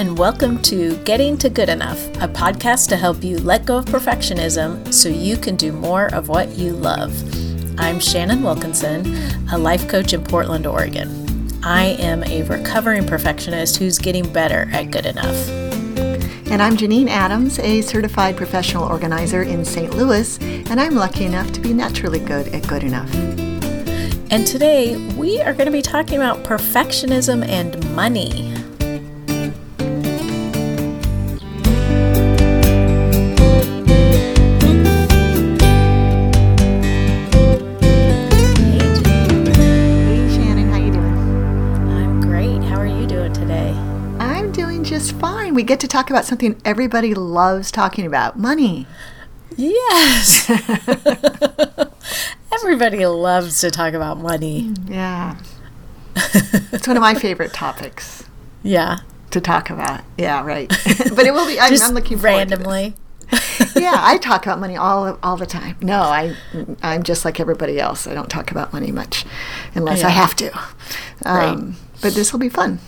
and welcome to Getting to Good Enough, a podcast to help you let go of perfectionism so you can do more of what you love. I'm Shannon Wilkinson, a life coach in Portland, Oregon. I am a recovering perfectionist who's getting better at good enough. And I'm Janine Adams, a certified professional organizer in St. Louis, and I'm lucky enough to be naturally good at good enough. And today we are going to be talking about perfectionism and money. We get to talk about something everybody loves talking about, money. Yes. Everybody loves to talk about money. Yeah. it's one of my favorite topics Yeah. to talk about. Yeah, right. but it will be I'm, I'm looking forward to randomly. yeah, I talk about money all all the time. No, I I'm just like everybody else. I don't talk about money much unless I have to. Um, But this will be fun.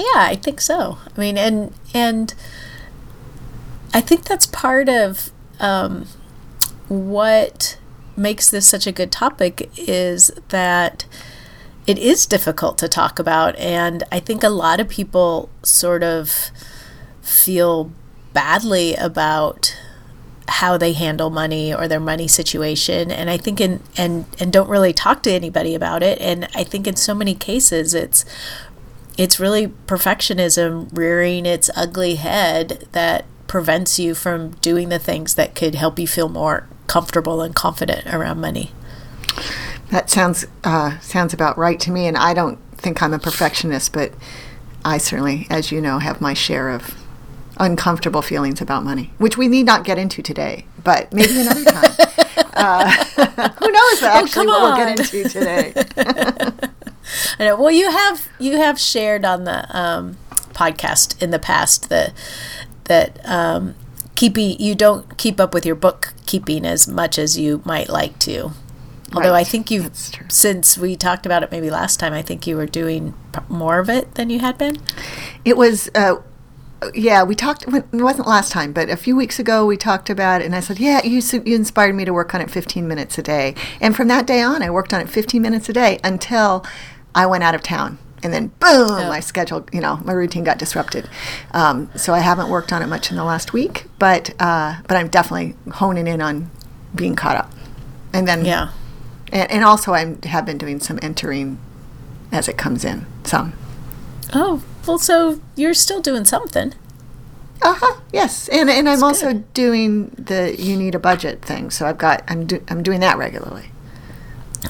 Yeah, I think so. I mean, and and I think that's part of um, what makes this such a good topic is that it is difficult to talk about, and I think a lot of people sort of feel badly about how they handle money or their money situation and i think in and and don't really talk to anybody about it and i think in so many cases it's it's really perfectionism rearing its ugly head that prevents you from doing the things that could help you feel more comfortable and confident around money. That sounds uh, sounds about right to me. And I don't think I'm a perfectionist, but I certainly, as you know, have my share of uncomfortable feelings about money, which we need not get into today, but maybe another time. uh, who knows actually come what we'll get into today? I know. Well, you have you have shared on the um, podcast in the past that that um, keeping you don't keep up with your bookkeeping as much as you might like to. Although I think you've since we talked about it maybe last time, I think you were doing p- more of it than you had been. It was, uh, yeah, we talked, it wasn't last time, but a few weeks ago we talked about it, and I said, yeah, you, you inspired me to work on it 15 minutes a day. And from that day on, I worked on it 15 minutes a day until I went out of town. And then, boom, my schedule, you know, my routine got disrupted. Um, so I haven't worked on it much in the last week, but uh, but I'm definitely honing in on being caught up. And then, Yeah. and, and also I have been doing some entering as it comes in. Some. Oh well, so you're still doing something. Uh huh. Yes, and and I'm also good. doing the you need a budget thing. So I've got I'm do, I'm doing that regularly.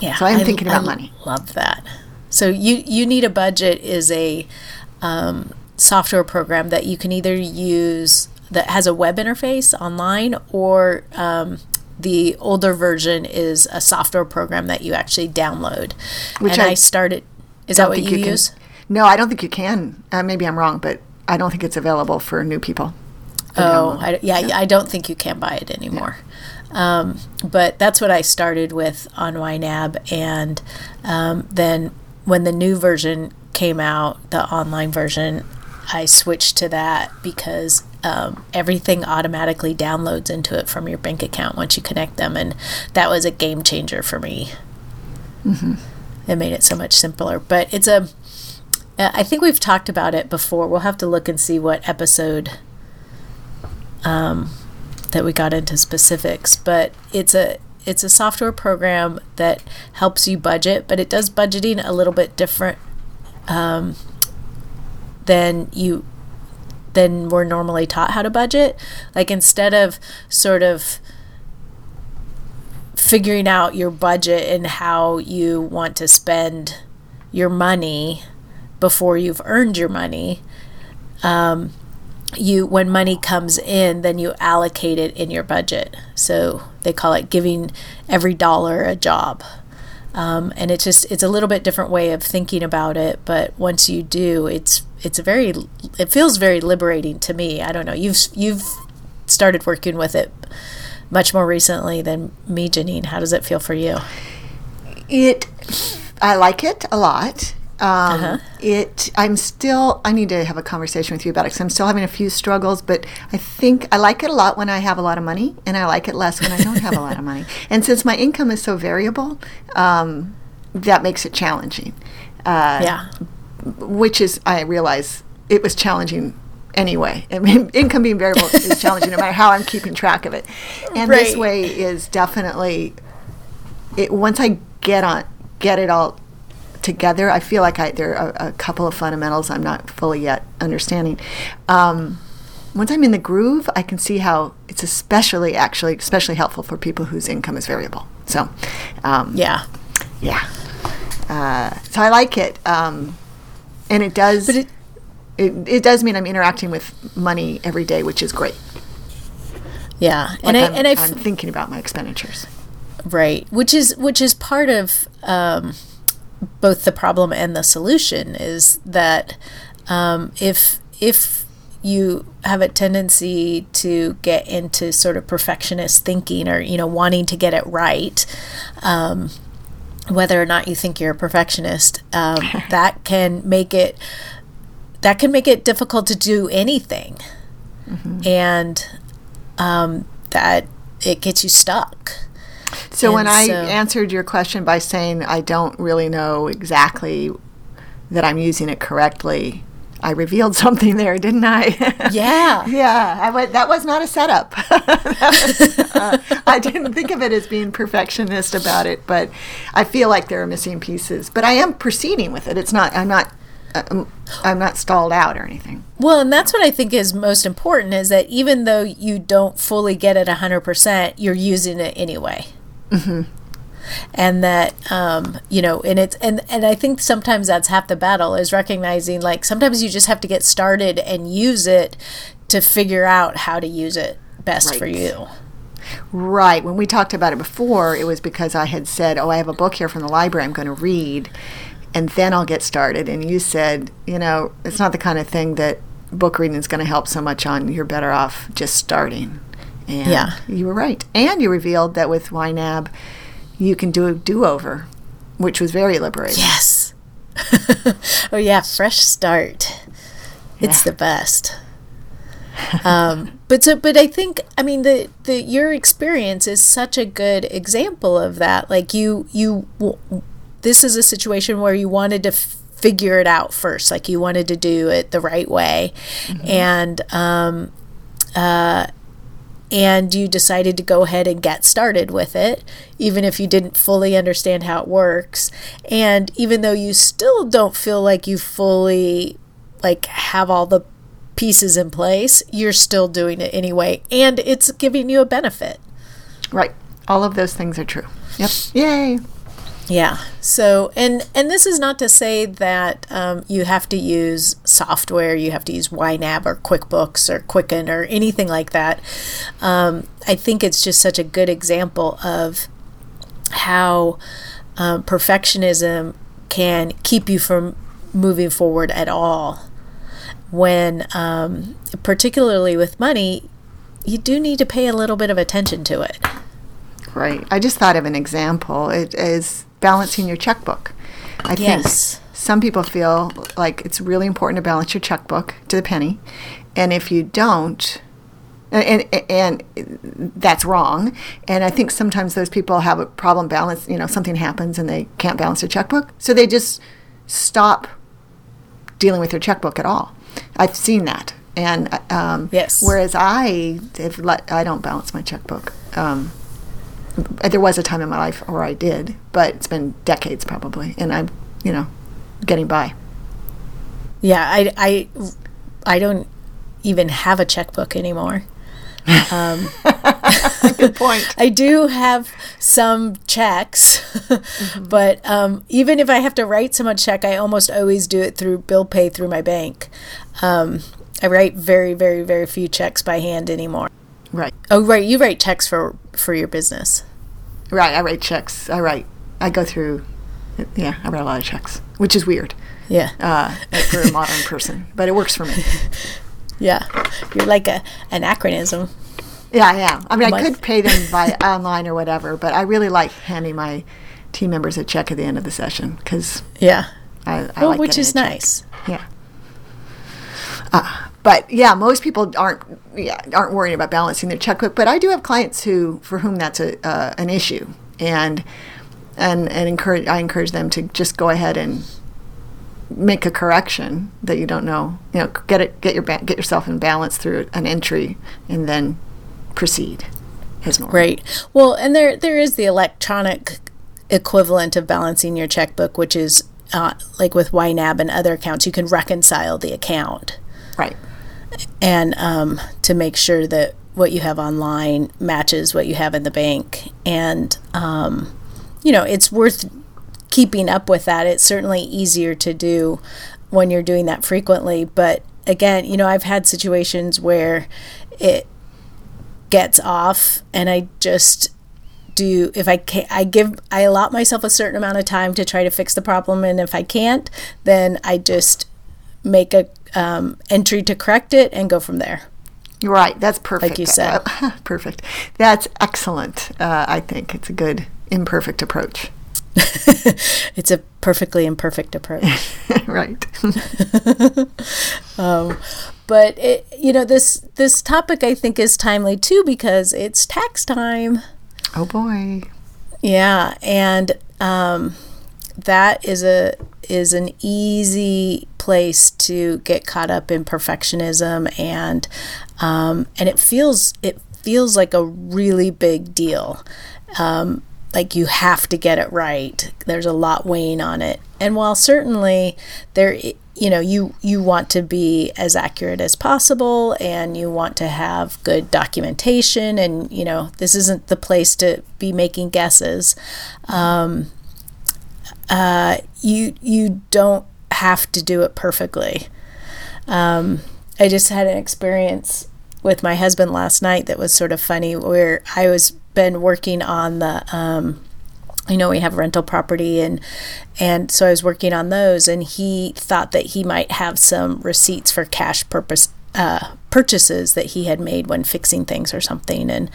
Yeah, So I'm thinking about I money. Love that. So you you need a budget is a um, software program that you can either use that has a web interface online or um, the older version is a software program that you actually download. Which and I, I started. Is that what you, can- use? No, I don't think you can. Uh, maybe I'm wrong, but I don't think it's available for new people. Oh. I, yeah, I don't think you can buy it anymore. Um, but that's what I started with on YNAB, and um, then when the new version came out, the online version, I switched to that because um, everything automatically downloads into it from your bank account once you connect them, and that was a game changer for me. It made it so much simpler, but it's a. uh, think we've talked about it before. We'll have to look and see what episode um, that we got into specifics, but it's a it's a software program that helps you budget, but it does budgeting a little bit different um, than you than we're normally taught how to budget. Like instead of sort of figuring out your budget and how you want to spend your money before you've earned your money um, you when money comes in then you allocate it in your budget so they call it giving every dollar a job. Um, and it's just it's a little bit different way of thinking about it but once you do it's it's a very it feels very liberating to me. I don't know. You've you've started working with it much more recently than me janine. How does it feel for you? It, I like it a lot. Um, Uh-huh. It. I'm still. I need to have a conversation with you about it because I'm still having a few struggles. But I think I like it a lot when I have a lot of money, and I like it less when I don't have a lot of money. And since my income is so variable, um, that makes it challenging. Uh, yeah. which is I realize it was challenging anyway. I mean, income being variable is challenging no matter how I'm keeping track of it. And this way is definitely it. Once I get on, get it all together, I feel like I there are a, couple of fundamentals I'm not fully yet understanding. Um, once I'm in the groove, I can see how it's especially actually especially helpful for people whose income is variable. So, um, Yeah. yeah. Uh, so I like it, um, and it does. But it- it, it does mean I'm interacting with money every day, which is great. Yeah. Like and I I'm, and I f- I'm thinking about my expenditures. Right, which is which is part of um, both the problem and the solution is that um, if if you have a tendency to get into sort of perfectionist thinking or you know wanting to get it right, um, whether or not you think you're a perfectionist, um, that can make it that can make it difficult to do anything, and um, that it gets you stuck. So when And I so- answered your question by saying I don't really know exactly that I'm using it correctly, I revealed something there, didn't I? Yeah. yeah, I that was not a setup. Was, uh, I didn't think of it as being perfectionist about it, but I feel like there are missing pieces. But I am proceeding with it. It's not. I'm not. Um, I'm not stalled out or anything. Well, and that's what I think is most important is that even though you don't fully get it 100%, you're using it anyway. And that, um, you know, and it's, and, and I think sometimes that's half the battle is recognizing like sometimes you just have to get started and use it to figure out how to use it best for you. Right. When we talked about it before, it was because I had said, "Oh, I have a book here from the library. I'm going to read, and then I'll get started." And you said, "You know, it's not the kind of thing that book reading is going to help so much on. You're better off just starting." And Yeah. you were right. And you revealed that with YNAB, you can do a do-over, which was very liberating. Yes. oh yeah, fresh start. It's the best. um, but so, but I think I mean the the your experience is such a good example of that. Like you you this is a situation where you wanted to f- figure it out first. Like you wanted to do it the right way, and um, uh, and you decided to go ahead and get started with it, even if you didn't fully understand how it works. And even though you still don't feel like you fully like have all the pieces in place, you're still doing it anyway, and it's giving you a benefit. Right. All of those things are true. Yep. Yay. Yeah. So, and and this is not to say that um, you have to use software, you have to use YNAB or QuickBooks or Quicken or anything like that. Um, I think it's just such a good example of how um, perfectionism can keep you from moving forward at all. When, um, particularly with money, you do need to pay a little bit of attention to it. Right. I just thought of an example. It is balancing your checkbook. I Yes. think some people feel like it's really important to balance your checkbook to the penny, and if you don't, and, and and that's wrong. And I think sometimes those people have a problem balance. You know, something happens and they can't balance their checkbook, so they just stop dealing with their checkbook at all. I've seen that, and um, Yes. Whereas I, let, I don't balance my checkbook. Um, there was a time in my life where I did, but it's been decades probably, and I'm, you know, getting by. Yeah, I, I, I don't even have a checkbook anymore. Um, Good point. I do have some checks, Mm-hmm. but um, even if I have to write someone a check, I almost always do it through bill pay through my bank. Um, I write very, very, very few checks by hand anymore. Right, Oh, right, you write checks for for your business. right. I write checks. I write. I go through. Yeah, I write a lot of checks, which is weird Yeah, uh, for a modern person, but it works for me. yeah. You're like a anachronism. Yeah, I am. I mean, I could pay them by online or whatever, but I really like handing my team members a check at the end of the session because Yeah, I, I well, like which is nice. Yeah. Uh, but yeah, most people aren't yeah aren't worrying about balancing their checkbook. But I do have clients who for whom that's a uh, an issue, and and and encourage I encourage them to just go ahead and make a correction that you don't know. You know, get it get your ba- get yourself in balance through an entry, and then proceed as normal. Right. Well, and there there is the electronic equivalent of balancing your checkbook, which is uh, like with YNAB and other accounts, you can reconcile the account Right. And um, to make sure that what you have online matches what you have in the bank. And um, you know, it's worth keeping up with that. It's certainly easier to do when you're doing that frequently. But again, you know, I've had situations where it gets off and I just do if I can I give I allot myself a certain amount of time to try to fix the problem and if I can't then I just make a um, entry to correct it and go from there. You're right. That's perfect. Like you said. Uh, perfect. That's excellent. Uh, I think it's a good imperfect approach. It's a perfectly imperfect approach. right. but it, you know this this topic I think is timely too because it's tax time. oh boy. Yeah, and um, that is a is an easy place to get caught up in perfectionism and um, and it feels it feels like a really big deal. Um, like you have to get it right. There's a lot weighing on it, and while certainly there, you know, you you want to be as accurate as possible, and you want to have good documentation, and you know, this isn't the place to be making guesses. Um, uh, you you don't have to do it perfectly. Um, I just had an experience with my husband last night that was sort of funny where I was been working on the um, you know we have rental property and and so I was working on those and he thought that he might have some receipts for cash purpose uh, purchases that he had made when fixing things or something and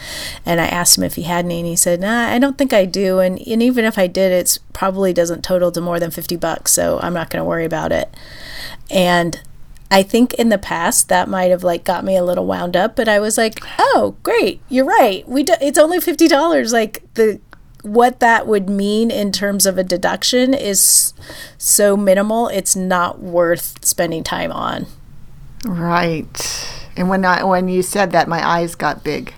and I asked him if he had any and he said nah I don't think I do and, and even if I did it's probably doesn't total to more than 50 bucks so I'm not going to worry about it and I think in the past that might have like got me a little wound up, but I was like, "Oh, great. You're right. We do, it's only $50." Like the what that would mean in terms of a deduction is so minimal, it's not worth spending time on. Right. And when I when you said that, my eyes got big.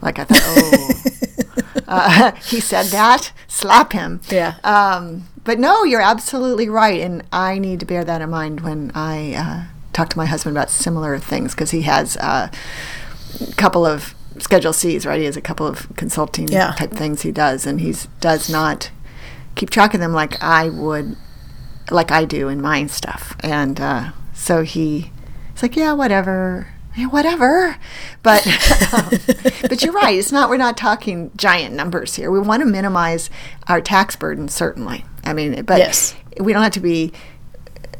Like I thought, oh, uh, he said that. Slap him. Yeah. Um, but no, you're absolutely right, and I need to bear that in mind when I uh, talk to my husband about similar things because he has a couple of Schedule C's, right? He has a couple of consulting Yeah. type things he does, and he does not keep track of them like I would, like I do in my stuff. And uh, so he, he's like, yeah, whatever. Yeah, whatever, but but you're right. It's not. We're not talking giant numbers here. We want to minimize our tax burden, certainly. I mean, but Yes. we don't have to be.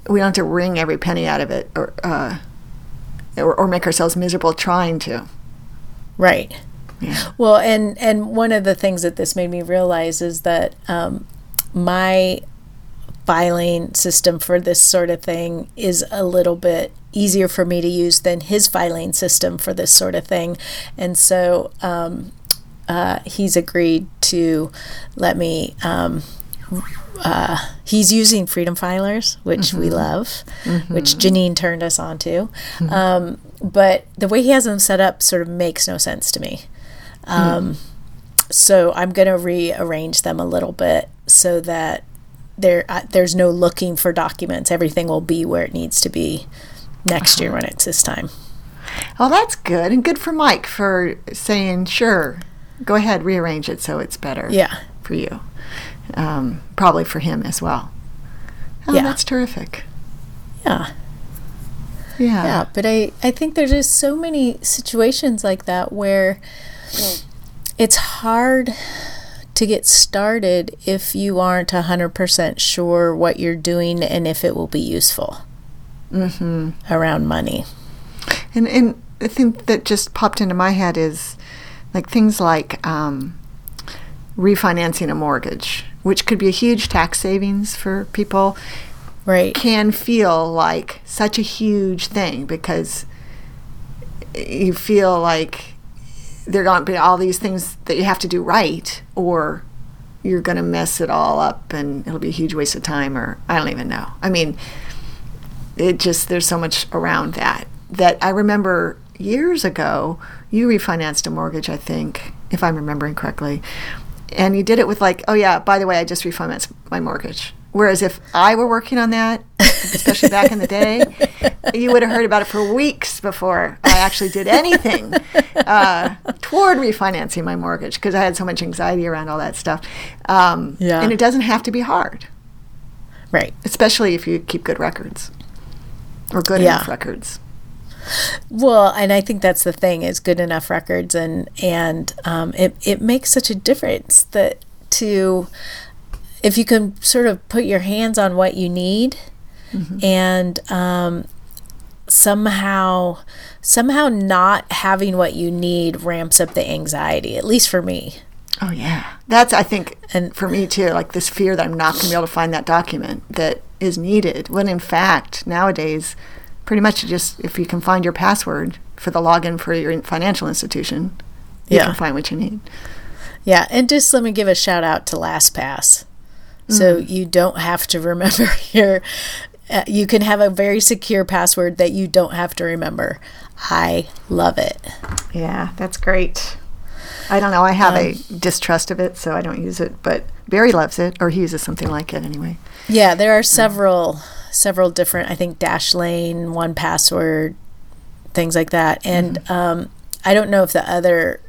We don't have to wring every penny out of it, or uh, or, or make ourselves miserable trying to. Right. Yeah. Well, and and one of the things that this made me realize is that um, my filing system for this sort of thing is a little bit easier for me to use than his filing system for this sort of thing, and so um, uh, he's agreed to let me. Um, uh, he's using Freedom Filers, which we love, which Janine turned us on to. Um, but the way he has them set up sort of makes no sense to me. Um, So I'm going to rearrange them a little bit so that there uh, there's no looking for documents. Everything will be where it needs to be next year when it's this time. Oh, that's good, and good for Mike for saying sure. Go ahead, rearrange it so it's better. Yeah. for you. Um, probably for him as well. Oh, Yeah. that's terrific. Yeah. Yeah. Yeah, but I, I think there's just so many situations like that where it's hard to get started if you aren't 100% sure what you're doing and if it will be useful Mm-hmm. around money. And and the thing that just popped into my head is like things like um, refinancing a mortgage, which could be a huge tax savings for people. Right. can feel like such a huge thing because you feel like there are going to be all these things that you have to do right or you're going to mess it all up and it'll be a huge waste of time or I don't even know. I mean, it just there's so much around that that I remember years ago you refinanced a mortgage I think if I'm remembering correctly. And you did it with like oh yeah by the way I just refinanced my mortgage. Whereas if I were working on that especially back in the day you would have heard about it for weeks before I actually did anything uh, toward refinancing my mortgage because I had so much anxiety around all that stuff. Um, Yeah. and it doesn't have to be hard. Right. especially if you keep good records or good Yeah. enough records. Well, and I think that's the thing is good enough records and and um, it it makes such a difference that to if you can sort of put your hands on what you need and um, somehow somehow not having what you need ramps up the anxiety at least for me Oh yeah, that's I think, and for me too, like this fear that I'm not going to be able to find that document that is needed. When in fact, nowadays, pretty much just if you can find your password for the login for your financial institution, you Yeah. can find what you need. Yeah, and just let me give a shout out to LastPass. So you don't have to remember your uh, you can have a very secure password that you don't have to remember. I love it. Yeah, that's great. I don't know. I have a distrust of it, so I don't use it. But Barry loves it, or he uses something like it anyway. Yeah, there are several several different I think Dashlane, 1Password, things like that. And um, I don't know if the other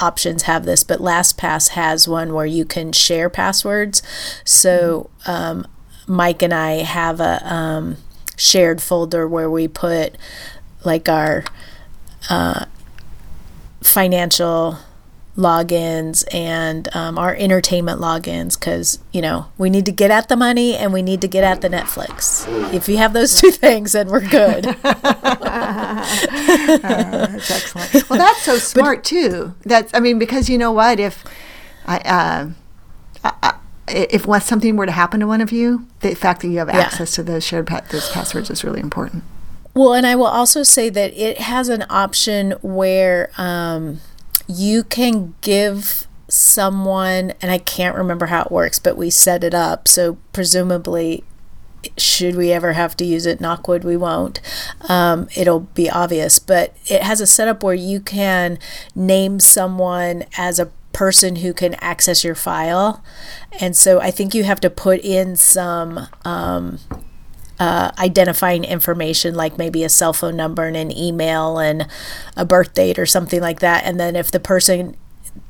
options have this, but LastPass has one where you can share passwords. So um, Mike and I have a um, shared folder where we put like our uh, financial logins and um, our entertainment logins because you know we need to get at the money and we need to get at the netflix if you have those two things then we're good That's excellent. well, that's so smart too. That's I mean because you know what if I. Uh, I, I if something were to happen to one of you, the fact that you have Yeah. access to those shared pa- those passwords is really important. Well, and I will also say that it has an option where um, you can give someone, and I can't remember how it works, but we set it up. So presumably, should we ever have to use it, knockwood, we won't. Um, it'll be obvious, but it has a setup where you can name someone as a person who can access your file. And so I think you have to put in some um, uh, identifying information like maybe a cell phone number and an email and a birth date or something like that. And then if the person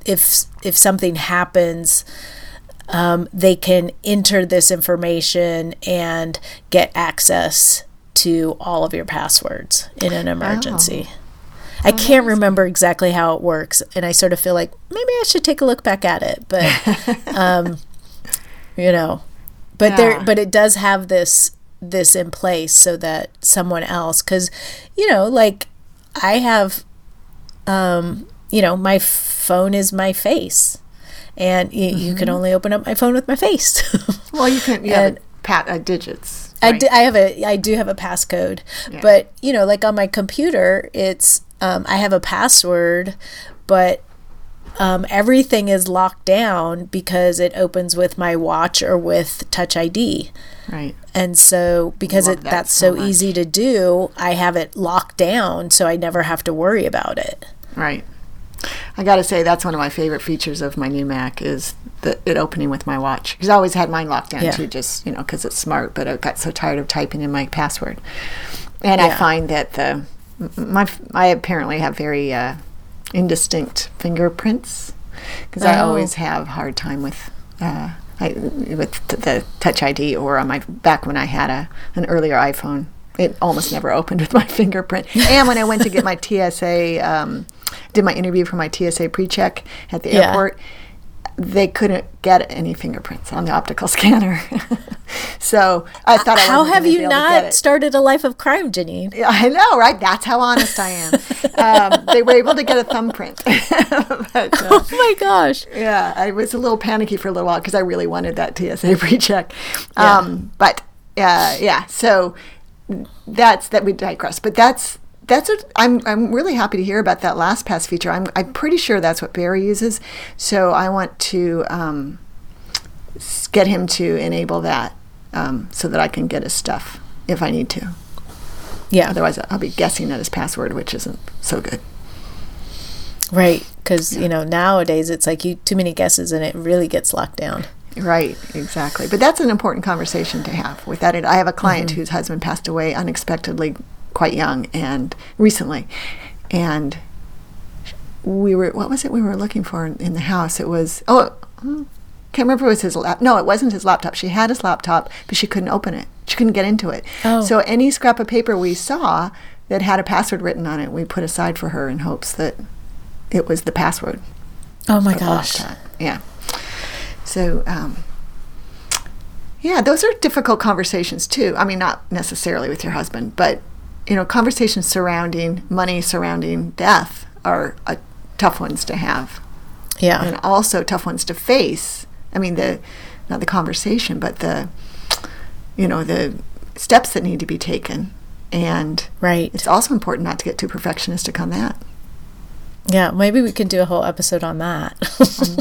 if if something happens um, they can enter this information and get access to all of your passwords in an emergency. I can't remember exactly how it works, and I sort of feel like maybe I should take a look back at it. But, um, you know, but there, but it does have this this in place so that someone else, because you know, like I have, um, you know, my phone is my face, and y- you can only open up my phone with my face. Well, you can you And- have pat uh, digits. I, right? do, I have a I do have a passcode, Yeah. but you know, like on my computer, it's um, I have a password, but um, everything is locked down because it opens with my watch or with Touch ID, Right. and so because it that that's so so easy to do, I have it locked down, so I never have to worry about it. Right. I got to say that's one of my favorite features of my new Mac is the it opening with my watch because I always had mine locked down Yeah. too, just you know because it's smart. But I got so tired of typing in my password, and I find that the my I apparently have very uh, indistinct fingerprints because I Oh. always have hard time with. Uh, I, with t- the Touch ID, or on my back when I had a an earlier iPhone, it almost never opened with my fingerprint. And when I went to get my TSA, um, did my interview for my TSA pre-check at the Yeah. airport, they couldn't get any fingerprints on the optical scanner. so I thought, I How have you not started a life of crime, Janine? Yeah, I know, right? That's how honest I am. um, they were able to get a thumbprint. but, uh, Oh my gosh! yeah, I was a little panicky for a little while because I really wanted that TSA pre-check. Yeah. Um, but uh, yeah. So that's that we digress, but that's that's what I'm I'm really happy to hear about that LastPass feature. I'm I'm pretty sure that's what Barry uses. So I want to um, get him to enable that um, so that I can get his stuff if I need to. Yeah. Otherwise, I'll be guessing at his password, which isn't so good. Right. Because, you know, nowadays it's like you too many guesses and it really gets locked down. Right, exactly. But that's an important conversation to have. With that, I have a client Mm-hmm. whose husband passed away unexpectedly, quite young, and recently, and we were what was it we were looking for in, in the house? It was oh, hmm, can't remember. If it was his lap? No, it wasn't his laptop. She had his laptop, but she couldn't open it. She couldn't get into it. Oh. So any scrap of paper we saw that had a password written on it, we put aside for her in hopes that it was the password. Oh my gosh. Yeah. So, um, yeah, those are difficult conversations too. I mean, not necessarily with your husband, but you know, conversations surrounding money, surrounding death are uh, tough ones to have, Yeah. and also tough ones to face. I mean, the not the conversation, but the you know the steps that need to be taken, and Right. it's also important not to get too perfectionistic on that Yeah. Maybe we can do a whole episode on that.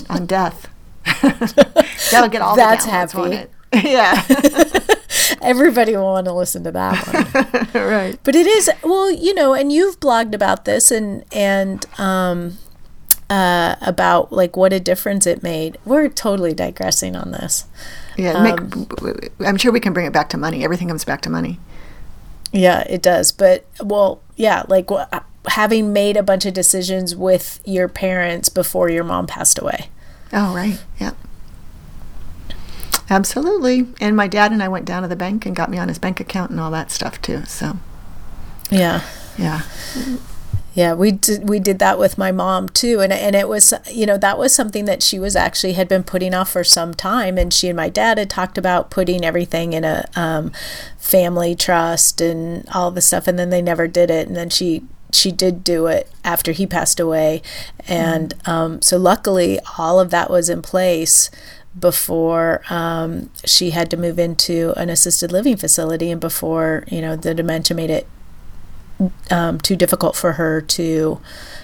on, on death. That'll get all That's the happy. it? yeah. Everybody will want to listen to that one. right. But it is well, you know, and you've blogged about this and and um uh about like what a difference it made. We're totally digressing on this. Yeah. make, I'm sure we can bring it back to money. Everything comes back to money. Yeah, it does. But well, yeah, like wha- having made a bunch of decisions with your parents before your mom passed away. Oh, right. Yeah. Absolutely. And my dad and I went down to the bank and got me on his bank account and all that stuff too. So, Yeah. yeah. Yeah, we did we did that with my mom too, and and it was you know that was something that she was actually had been putting off for some time, and she and my dad had talked about putting everything in a um, family trust and all the stuff, and then they never did it, and then she she did do it after he passed away, and um, so luckily all of that was in place before um, she had to move into an assisted living facility, and before you know the dementia made it um, too difficult for her to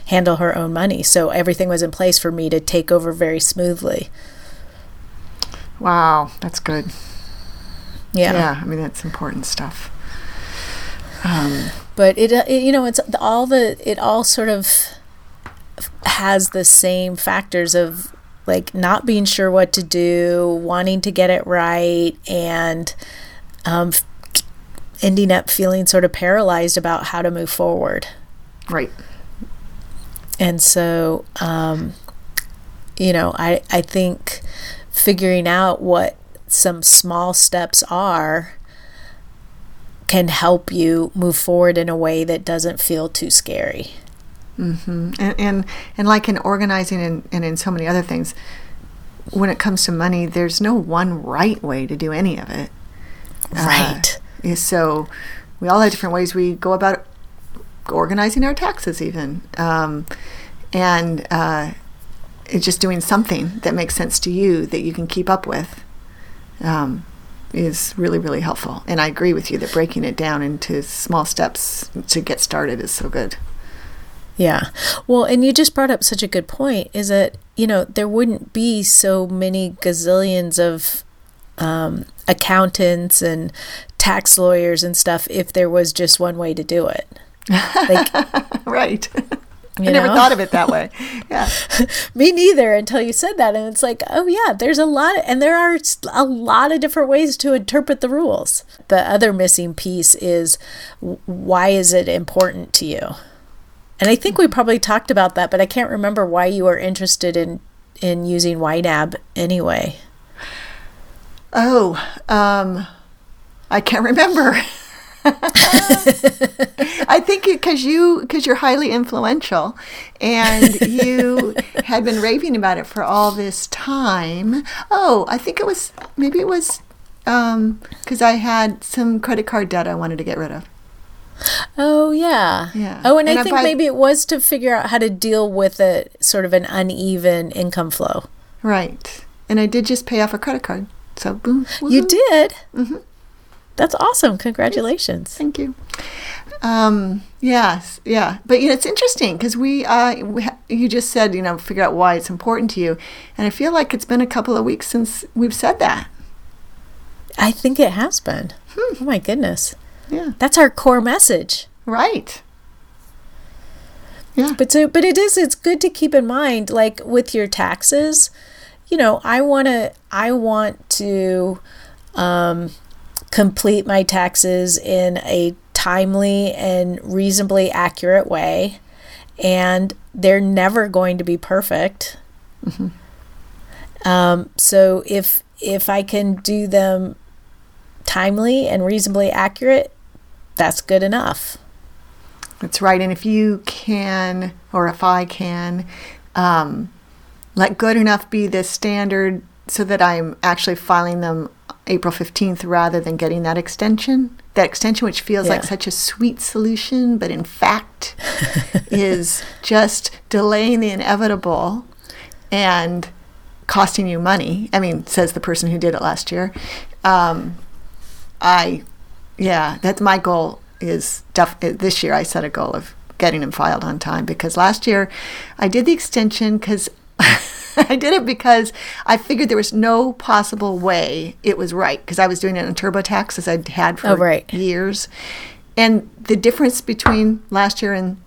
handle her own money. So everything was in place for me to take over very smoothly. Wow. That's good. Yeah. Yeah. I mean, that's important stuff. Um, But it, uh, it, you know, it's all the, it all sort of has the same factors of like not being sure what to do, wanting to get it right, and um, ending up feeling sort of paralyzed about how to move forward. right. and so um, you know I, I think figuring out what some small steps are can help you move forward in a way that doesn't feel too scary and, and and like in organizing and, and in so many other things when it comes to money there's no one right way to do any of it. Right. Uh, so we all have different ways. We go about organizing our taxes even um, and uh, it's just doing something that makes sense to you that you can keep up with um, is really really helpful. And i agree with you that breaking it down into small steps to get started is so good Yeah. Well, and you just brought up such a good point is that, you know, there wouldn't be so many gazillions of um, accountants and tax lawyers and stuff if there was just one way to do it. Like, right You i never know? thought of it that way yeah me neither until you said that. And it's like, oh, yeah, there's a lot, and there are a lot of different ways to interpret the rules. The other missing piece is why is it important to you? And I think we probably talked about that, but I can't remember why you were interested in in using YNAB anyway. Oh, um, I can't remember. I think because you because you're highly influential, and you had been raving about it for all this time. Oh, I think it was maybe it was because I had some credit card debt I wanted to get rid of. Oh yeah. Yeah. Oh, and, And I think I- maybe it was to figure out how to deal with a sort of an uneven income flow. Right, and I did just pay off a credit card. So boom, You woohoo. did. That's awesome. Congratulations. Thank you. Um, yes, yeah, but you know it's interesting because we, uh, we ha- you just said you know figure out why it's important to you, and I feel like it's been a couple of weeks since we've said that. I think it has been. Oh my goodness. Yeah, That's our core message. right. Yeah, But so but it is it's good to keep in mind like with your taxes, you know, I want to I want to um complete my taxes in a timely and reasonably accurate way and they're never going to be perfect. Um so if if I can do them timely and reasonably accurate, that's good enough. That's right. And if you can, or if I can, um, let good enough be the standard so that I'm actually filing them April 15th rather than getting that extension. That extension, which feels like such a sweet solution, but in fact is just delaying the inevitable and costing you money. I mean, says the person who did it last year. Um, I, yeah, that's my goal. Is def- this year I set a goal of getting them filed on time because last year I did the extension because I did it because I figured there was no possible way it was right because I was doing it on TurboTax as I'd had for Oh, right. years, and the difference between last year and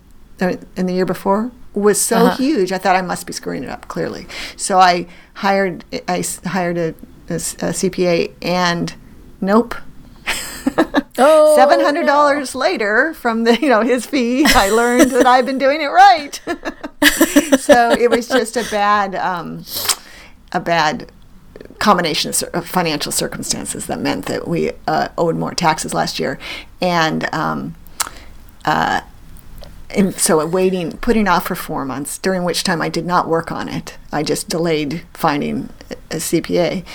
uh, and the year before was so Uh-huh. huge. I thought I must be screwing it up clearly, so I hired I hired a, a a CPA and nope. Oh. Seven hundred dollars later, from the you know his fee, I learned that I've been doing it right. so it was just a bad, um, a bad combination of, of financial circumstances that meant that we uh, owed more taxes last year, and um, uh, and so waiting, putting off for four months, during which time I did not work on it. I just delayed finding a CPA.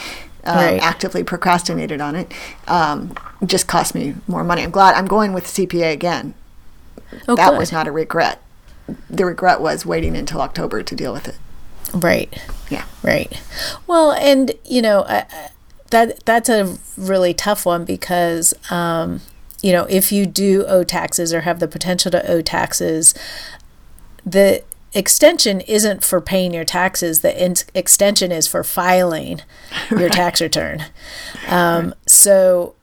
Um, Right. Actively procrastinated on it. Um, just cost me more money. I'm glad I'm going with CPA again. Oh, that good. was not a regret. The regret was waiting until October to deal with it. Right. Yeah. Right. Well, and you know, that that's a really tough one because um, you know, if you do owe taxes or have the potential to owe taxes, the extension isn't for paying your taxes. The in- extension is for filing your tax return. Um, so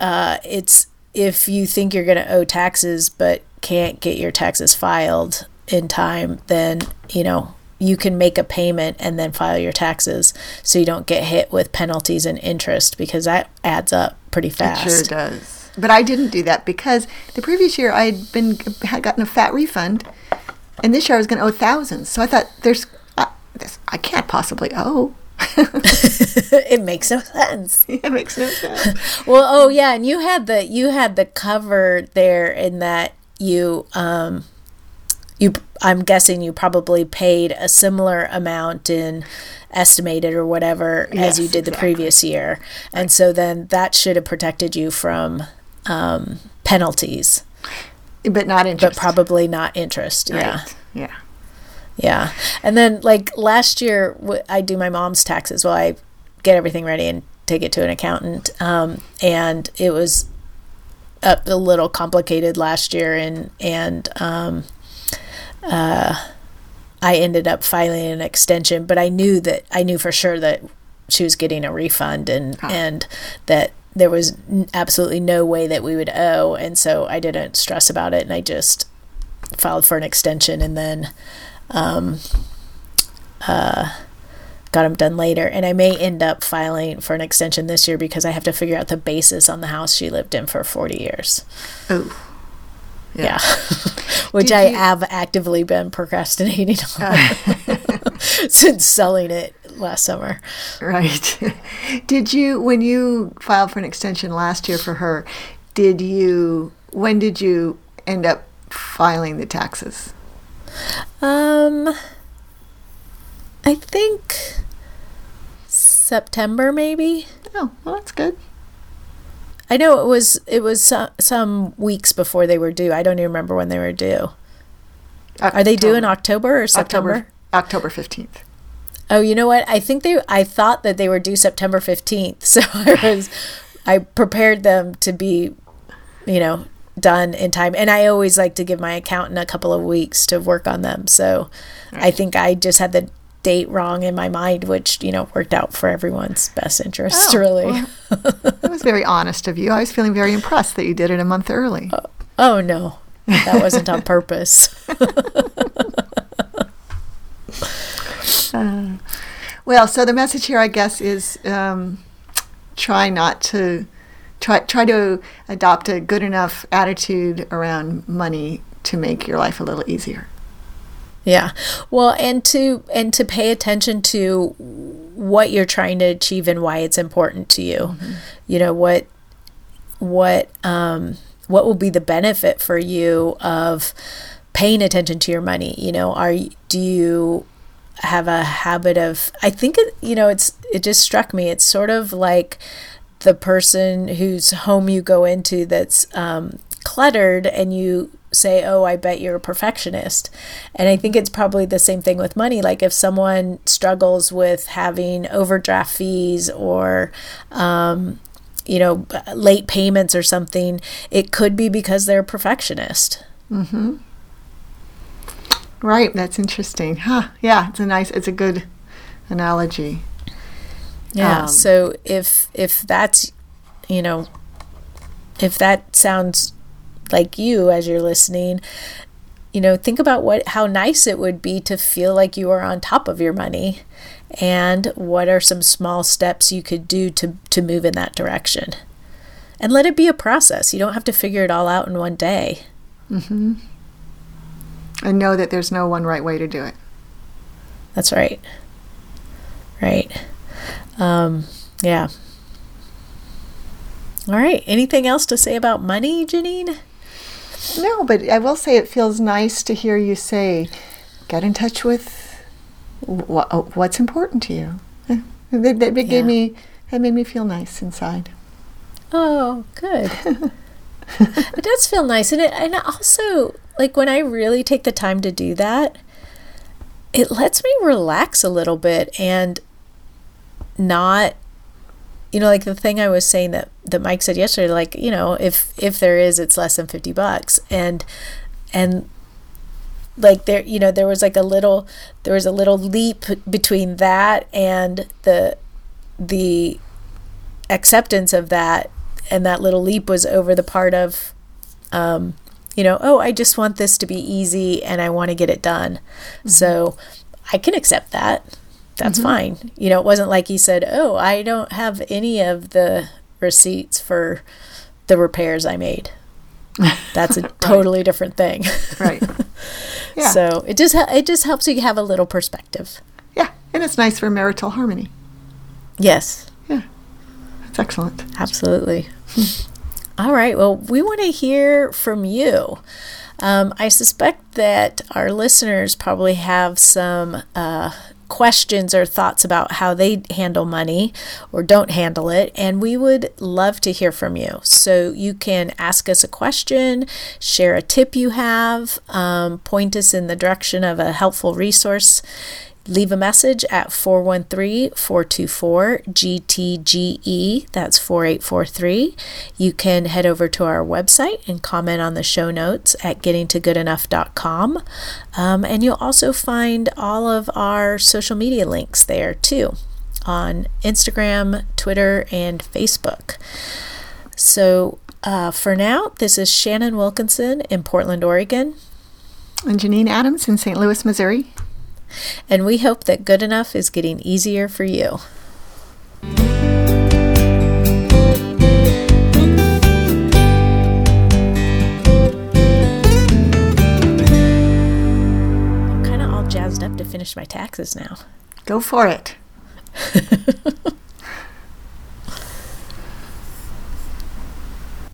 uh, it's if you think you're going to owe taxes but can't get your taxes filed in time, then you know you can make a payment and then file your taxes so you don't get hit with penalties and interest because that adds up pretty fast. It sure does. But I didn't do that because the previous year I had been had gotten a fat refund, and this year I was going to owe thousands. So I thought, there's, I, this, I can't possibly owe. it makes no sense. it makes no sense. Well, oh yeah, and you had the you had the cover there in that you um you I'm guessing you probably paid a similar amount in estimated or whatever as you did the exactly. previous year. And so then that should have protected you from um penalties, but not interest. but probably not interest. Yeah. Right. Yeah. Yeah. And then, like last year, I do my mom's taxes. Well, I get everything ready and take it to an accountant. Um, and it was a, a little complicated last year. And, and, um, uh, I ended up filing an extension, but I knew that I knew for sure that she was getting a refund and, Ah. and that there was absolutely no way that we would owe. And so I didn't stress about it. And I just filed for an extension and then, um, uh, got them done later. And I may end up filing for an extension this year because I have to figure out the basis on the house she lived in for 40 years. Oh. Yeah. Which Did I you- have actively been procrastinating on since selling it last summer. Right. did you, when you filed for an extension last year for her, did you, when did you end up filing the taxes? Um, I think September maybe. Oh, well, that's good. I know it was it was some, some weeks before they were due. I don't even remember when they were due. Are they due in October or September? October, October 15th. Oh, you know what? I think they I thought that they were due September 15th. So I was I prepared them to be, you know, done in time. And I always like to give my accountant a couple of weeks to work on them. So right. I think I just had the date wrong in my mind, which, you know, worked out for everyone's best interest, oh, really. Well, that was very honest of you. I was feeling very impressed that you did it a month early. Oh, oh no, that wasn't on purpose. uh, well, so the message here, I guess, is um, try not to try try to adopt a good enough attitude around money to make your life a little easier. Yeah. Well, and to and to pay attention to what you're trying to achieve and why it's important to you. Mm-hmm. You know, what what um what will be the benefit for you of paying attention to your money? You know, are do you have a habit of I think it you know, it's it just struck me. It's sort of like the person whose home you go into that's um, cluttered and you say, Oh, I bet you're a perfectionist. And I think it's probably the same thing with money. Like if someone struggles with having overdraft fees or, um, you know, late payments or something, it could be because they're a perfectionist. Mm-hmm. Right. That's interesting. Huh. Yeah. It's a nice, it's a good analogy. Yeah. Um, so if if that's you know if that sounds like you as you're listening, you know, think about what how nice it would be to feel like you are on top of your money and what are some small steps you could do to to move in that direction. And let it be a process. You don't have to figure it all out in one day. hmm And know that there's no one right way to do it. That's right. Right. Um, yeah. All right. Anything else to say about money, Janine? No, but I will say it feels nice to hear you say, get in touch with what, what's important to you. That, that gave yeah. me, that made me feel nice inside. Oh, good. it does feel nice. And, it, and also, like when I really take the time to do that, it lets me relax a little bit and not you know like the thing i was saying that that mike said yesterday like you know if if there is it's less than 50 bucks. And and like there you know there was like a little there was a little leap between that and the the acceptance of that. And that little leap was over the part of um you know oh i just want this to be easy and i want to get it done mm-hmm. so i can accept that that's mm-hmm. fine. You know, it wasn't like he said, "Oh, I don't have any of the receipts for the repairs I made." That's a right. totally different thing. right. Yeah. So it just it just helps you have a little perspective. Yeah, and it's nice for marital harmony. Yes. Yeah. That's excellent. Absolutely. All right. Well, we want to hear from you. Um, I suspect that our listeners probably have some uh, questions or thoughts about how they handle money or don't handle it, and we would love to hear from you. So you can ask us a question, share a tip you have, um, point us in the direction of a helpful resource leave a message at 413 424 GTGE. That's 4843. You can head over to our website and comment on the show notes at gettingtogoodenough.com. Um, and you'll also find all of our social media links there too on Instagram, Twitter, and Facebook. So uh, for now, this is Shannon Wilkinson in Portland, Oregon. And Janine Adams in St. Louis, Missouri. And we hope that good enough is getting easier for you. I'm kind of all jazzed up to finish my taxes now. Go for it.